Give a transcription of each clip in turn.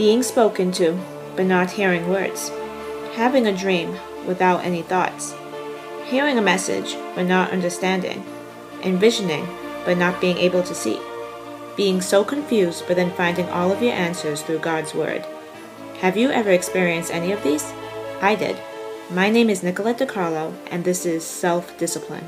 being spoken to but not hearing words, having a dream without any thoughts, hearing a message but not understanding, envisioning but not being able to see, being so confused but then finding all of your answers through God's Word. Have you ever experienced any of these? I did. My name is Nicolette DiCarlo, and this is Self Discipline.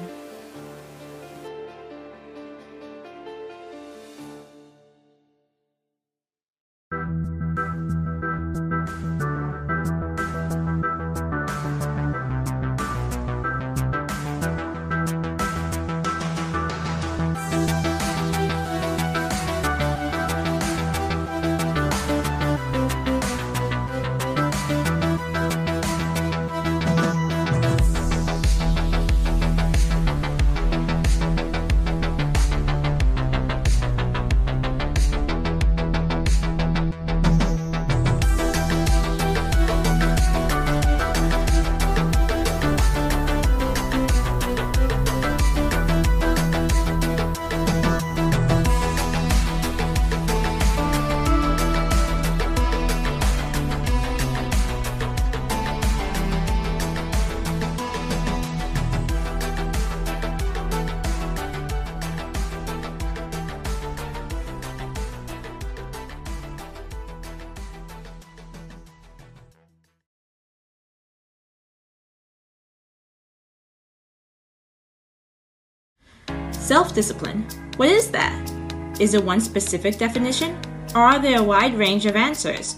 Self discipline. What is that? Is it one specific definition, or are there a wide range of answers?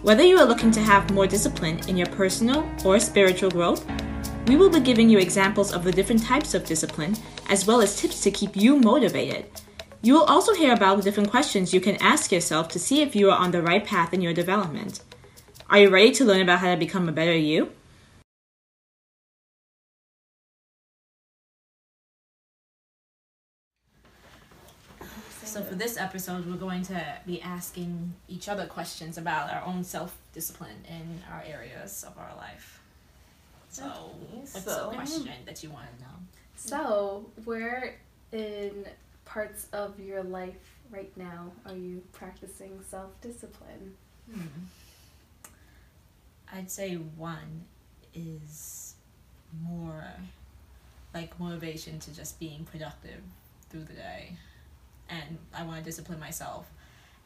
Whether you are looking to have more discipline in your personal or spiritual growth, we will be giving you examples of the different types of discipline, as well as tips to keep you motivated. You will also hear about the different questions you can ask yourself to see if you are on the right path in your development. Are you ready to learn about how to become a better you? This episode, we're going to be asking each other questions about our own self-discipline in our areas of our life. So, what's So- the question that you want to know? So, where in parts of your life right now are you practicing self discipline? Hmm. I'd say one is more like motivation to just being productive through the day. And I want to discipline myself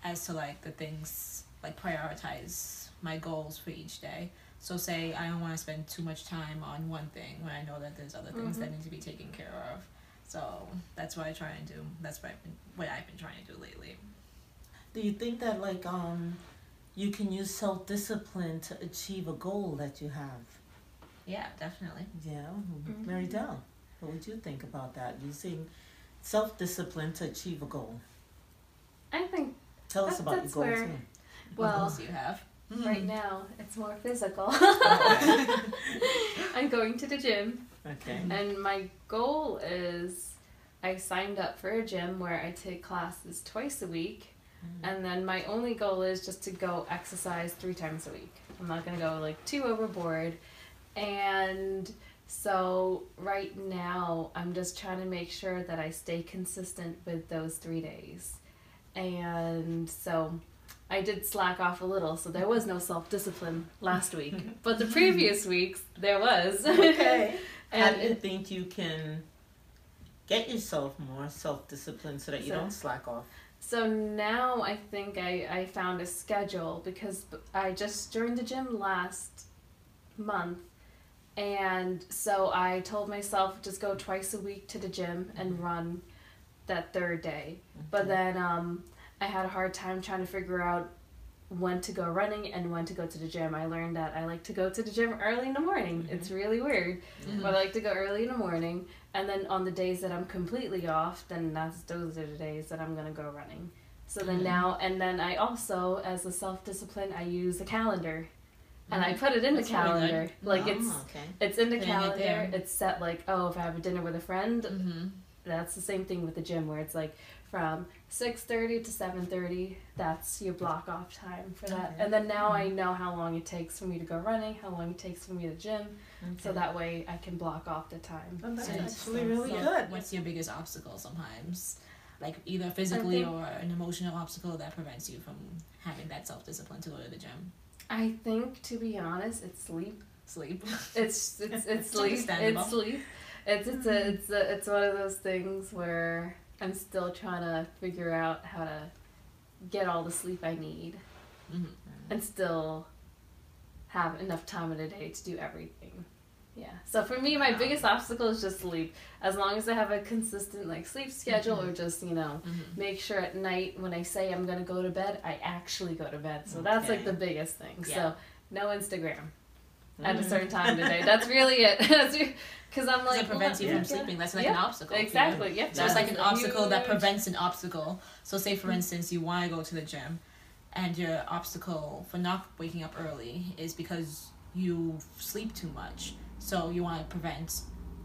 as to like the things, like prioritize my goals for each day. So, say I don't want to spend too much time on one thing when I know that there's other things that need to be taken care of. So, that's what I try and do. That's what I've been, what I've been trying to do lately. Do you think that like um you can use self discipline to achieve a goal that you have? Yeah, definitely. Yeah, Mhm. Mary Dell, what would you think about that? Using self discipline to achieve a goal. I think Tell us about your that's goals. where- What Well, goals you have? Hmm. right now it's more physical. I'm going to the gym, Okay. and my goal is I signed up for a gym where I take classes twice a week, hmm. and then my only goal is just to go exercise three times a week. I'm not gonna go like too overboard, and so right now I'm just trying to make sure that I stay consistent with those three days, and so. I did slack off a little, so there was no self discipline last week. But the previous weeks, there was. Okay. How and do you think you can get yourself more self discipline so that you So- don't slack off? So now I think I, I found a schedule because I just joined the gym last month. And so I told myself just go twice a week to the gym and run that third day. But then um, I had a hard time trying to figure out when to go running and when to go to the gym. I learned that I like to go to the gym early in the morning. It's really weird. But I like to go early in the morning, and then on the days that I'm completely off, then that's those are the days that I'm gonna go running. So then Mhm. now, and then I also, as a self discipline, I use a calendar, and I put it in That's the really calendar. Like Ah, it's okay. it's in the Putting calendar. there. It's set like oh, if I have a dinner with a friend, Mm-hmm. that's the same thing with the gym where it's like from 6.30 to 7.30 that's your block off time for that Okay. and then now i know how long it takes for me to go running how long it takes for me to gym so that way i can block off the time Oh, that's So- actually really so- good. What's your biggest obstacle sometimes? like either physically think- or an emotional obstacle that prevents you from having that self discipline to go to the gym? I think, to be honest, it's sleep. Sleep. It's it's it's It's sleep. It's sleep. It's it's a it's a it's one of those things where I'm still trying to figure out how to get all the sleep I need Mhm. and still have enough time in a day to do everything. Yeah. So for me, my biggest obstacle is just sleep. As long as I have a consistent like sleep schedule, or just you know Mhm. make sure at night when I say I'm gonna go to bed, I actually go to bed. So that's like the biggest thing. Yeah. So no Instagram at a Mhm. certain time today. That's really it. Because I'm like it prevents well, you from sleeping. That's like yeah, an obstacle. you. Exactly. Yep. So it's like an a obstacle that prevents an obstacle. So say for instance you want to go to the gym and your obstacle for not waking up early is because you sleep too much. So you want to prevent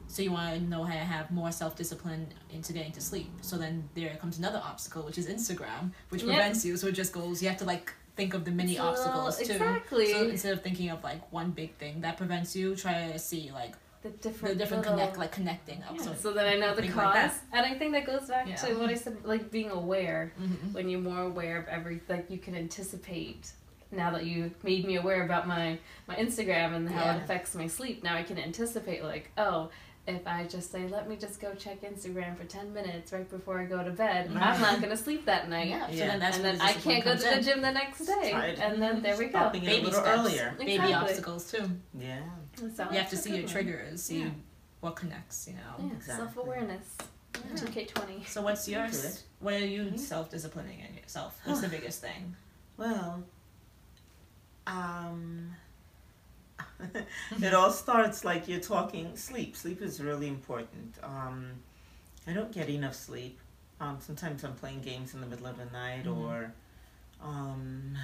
so you want to know how to have more self-discipline into getting to sleep. So then there comes another obstacle which is Instagram, which prevents you. So it just goes you have to like think of the mini little- obstacles too. Exactly. So instead of thinking of like one big thing that prevents you, try to see like the different, the different little- connect like connecting up. Yeah, So, so that I know the cause, like and I think that goes back Yeah. to what I said, like being aware. Mhm. When you're more aware of every, like you can anticipate. Now that you made me aware about my my Instagram and how Yeah. it affects my sleep, now I can anticipate like, oh, if I just say, let me just go check Instagram for ten minutes right before I go to bed, I'm not gonna sleep that night. Yeah, so Yeah. then that's and then the I can't go to comes the gym the next day, Try and then there we go. Stopping it a baby little steps, earlier. baby obstacles too. Yeah. So You have to see your one. triggers, see Yeah. what connects. You know. Yeah, Exactly. self awareness. Yeah. Two K twenty. So what's yours? What are you Mhm. self disciplining in yourself? What's the biggest thing? Well, um, it all starts like you're talking sleep. Sleep is really important. Um, I don't get enough sleep. Um, sometimes I'm playing games in the middle of the night Mhm. or, um,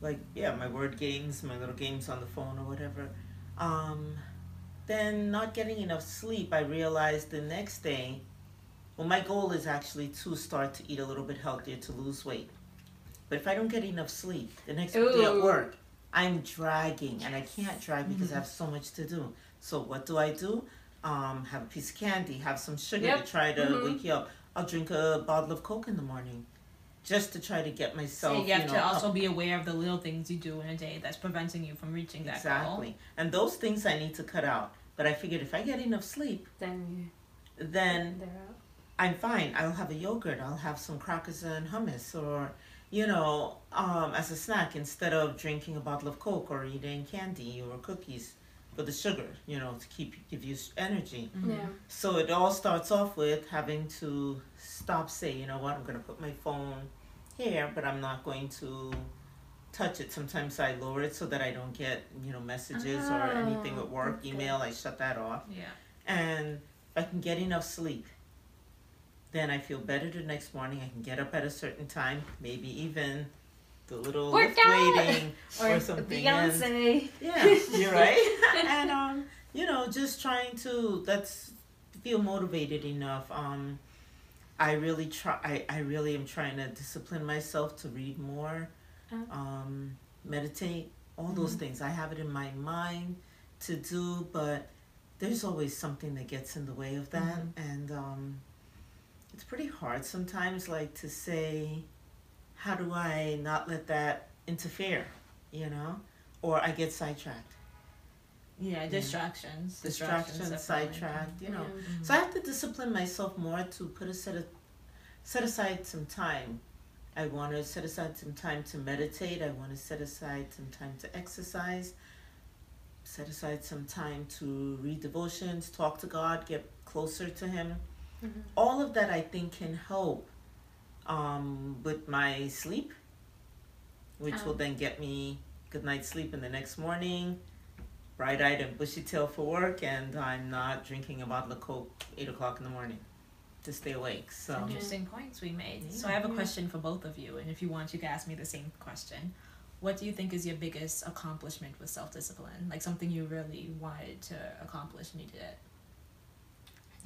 like, yeah, my word games, my little games on the phone or whatever. Um, then not getting enough sleep, I realized the next day, well, my goal is actually to start to eat a little bit healthier to lose weight. But if I don't get enough sleep, the next day at work, I'm dragging and I can't drag because I have so much to do. So what do I do? Um, have a piece of candy, have some sugar Yep. to try to Mhm. wake you up. I'll drink a bottle of Coke in the morning, just to try to get myself. So you have know, to up. also be aware of the little things you do in a day that's preventing you from reaching that exactly, and those things I need to cut out. But I figured if I get enough sleep, Then then you. I'm fine. I'll have a yogurt. I'll have some crackers and hummus, or you know, um, as a snack instead of drinking a bottle of Coke or eating candy or cookies for the sugar. You know, to keep give you s- energy. goal. Yeah. So it all starts off with having to stop. Say, you know what? I'm gonna put my phone here, but I'm not going to touch it. Sometimes I lower it so that I don't get you know messages or anything Oh, at work, okay. email. I shut that off. Yeah. And I can get enough sleep, then I feel better the next morning. I can get up at a certain time, maybe even the little lift waiting Or, or something. and- Beyonce. yeah, you're right. and um, you know, just trying to let's feel motivated enough. Um, I really try. I, I really am trying to discipline myself to read more, Oh. um, meditate, all those Mhm. things. I have it in my mind to do, but there's always something that gets in the way of that, Mhm. and um, it's pretty hard sometimes. Like to say, how do I not let that interfere? You know, or I get sidetracked. Yeah, distractions. distractions, definitely. sidetracked, you know. Mhm. So I have to discipline myself more to put a set of, set aside some time. I want to set aside some time to meditate. I want to set aside some time to exercise. Set aside some time to read devotions, talk to God, get closer to Him. Mhm. All of that I think can help um, with my sleep, which will Um. then get me good night's sleep in the next morning, bright eyed and bushy tailed for work, and I'm not drinking a bottle of Coke eight o'clock in the morning to stay awake. So Interesting points we made. So I have a question for both of you, and if you want, you can ask me the same question. What do you think is your biggest accomplishment with self discipline? Like something you really wanted to accomplish and you did it.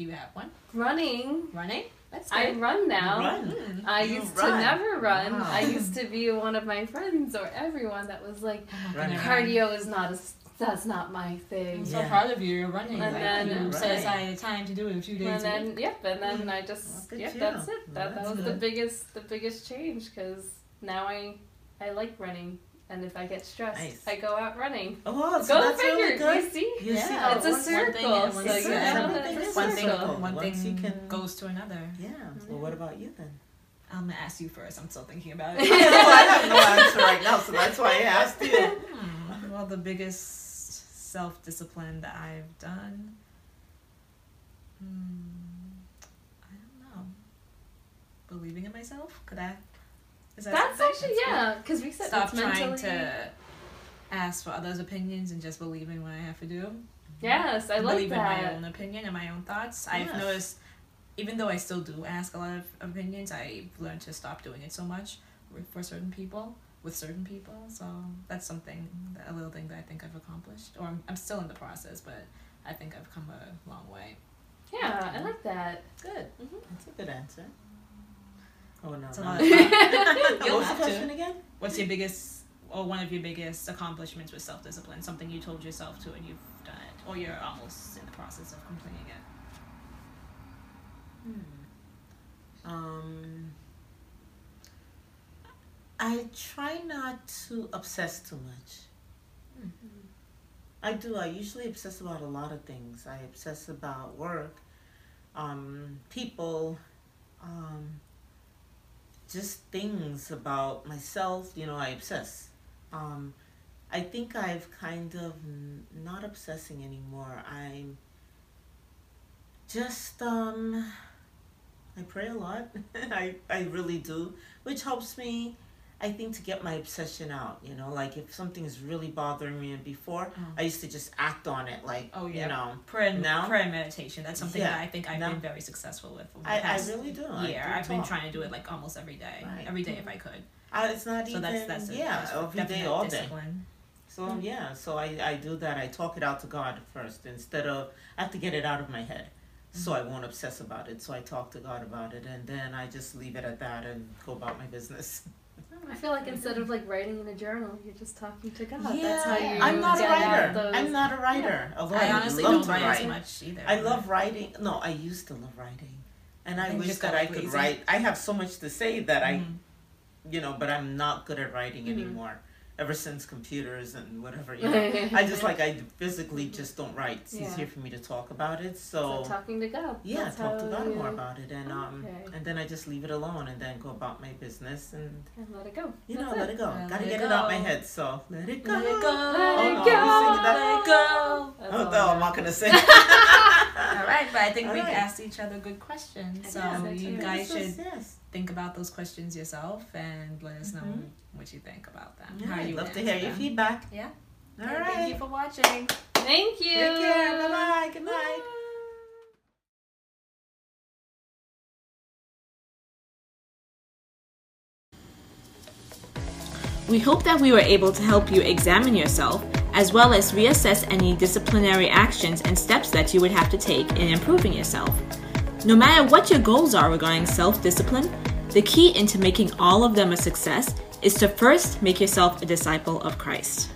Do you have one? Running. Running? That's I run now. run. Mm. I You used run. to never run. Wow. I used to be one of my friends or everyone that was like, Running. cardio is not a that's not my thing. I'm so Yeah. proud of you. You're running. And like, then- you set aside time to do it a few days. And a then week. yep, and then I just good yep, for that's it. That, that That's was the biggest the biggest change because now I I like running, and if I get stressed, Nice. I go out running. Oh, wow, so go that's figure. really good. You see, You see Yeah. it's a it works? One thing circle. and So one thing. know Everything that is it's one a thing, one thing you can- goes to another. Yeah. So what about you then? I'm gonna ask you first. I'm still thinking about it. I have no answer right now, so that's why I asked you. Hmm, Well, the biggest self discipline that I've done. Hmm, I don't know. Believing in myself? Could I? Is that That's something? actually That's yeah, because we said Stop trying mentally. to ask for others' opinions and just believe in what I have to do. Yes, I like that. believe in my own opinion and my own thoughts. I've noticed, even though I still do ask a lot of opinions, I've learned to stop doing it so much for certain people, with certain people. So that's something, that, a little thing that I think I've accomplished. Or I'm, I'm still in the process, but I think I've come a long way. Yeah, I like that. Good. Mm-hmm. That's a good answer. Oh no. It's a no. lot of fun. what You'll the have to. question again? What's your biggest, or one of your biggest accomplishments with self discipline? Something you told yourself to and you've done it, or you're almost in the process of completing it. Hmm. Um, I try not to obsess too much. I do. I usually obsess about a lot of things. I obsess about work, um, people, um, just things about myself. You know, I obsess. Um, I think I've kind of not obsessing anymore. I'm just um I pray a lot. I I really do, which helps me I think to get my obsession out, you know, like if something is really bothering me and before Oh. I used to just act on it like Oh, yeah. you know. prayer, now, prayer and meditation. That's something Yeah. that I think I've Now? been very successful with. Over the I, I past really do. I year. I've been trying to do it like almost every day. Right. Every day if I could. Uh, it's not So even that's that's a, yeah, that's every day all day. discipline. So yeah, so I, I do that. I talk it out to God first instead of I have to get it out of my head. So I won't obsess about it. So I talk to God about it and then I just leave it at that and go about my business. I feel like instead of like writing in a journal, you're just talking to God. yeah, That's how you. I'm not a writer. Those... I'm not a writer. Although I I, honestly love don't write write. as much either. I love writing. No, I used to love writing. And I wish that I could lazy. write. I have so much to say that I Mm. you know, but I'm not good at writing Mhm. anymore. Ever since computers and whatever, you know. I just like I physically just don't write. It's Yeah. easier for me to talk about it. So So, talking to God. yeah, That's talk to God you- more about it, and um, Okay. and then I just leave it alone, and then go about my business, and And let it go. you know, That's let it go. Yeah, Gotta let get it it, out my head. So let it go. Let it go. Let Oh, it no, go. you singing that? Let it go. Oh no, I I'm not gonna sing. All right, but I think All we've right. asked each other good questions. So Yeah, that's you guys should yes. Think about those questions yourself and let us know Mhm. what you think about them. Yeah, how I'd you love to answer hear your feedback. Yeah. All Okay, right. Thank you for watching. Thank you. Take care. Bye bye. Good night. We hope that we were able to help you examine yourself as well as reassess any disciplinary actions and steps that you would have to take in improving yourself. No matter what your goals are regarding self discipline, the key into making all of them a success is to first make yourself a disciple of Christ.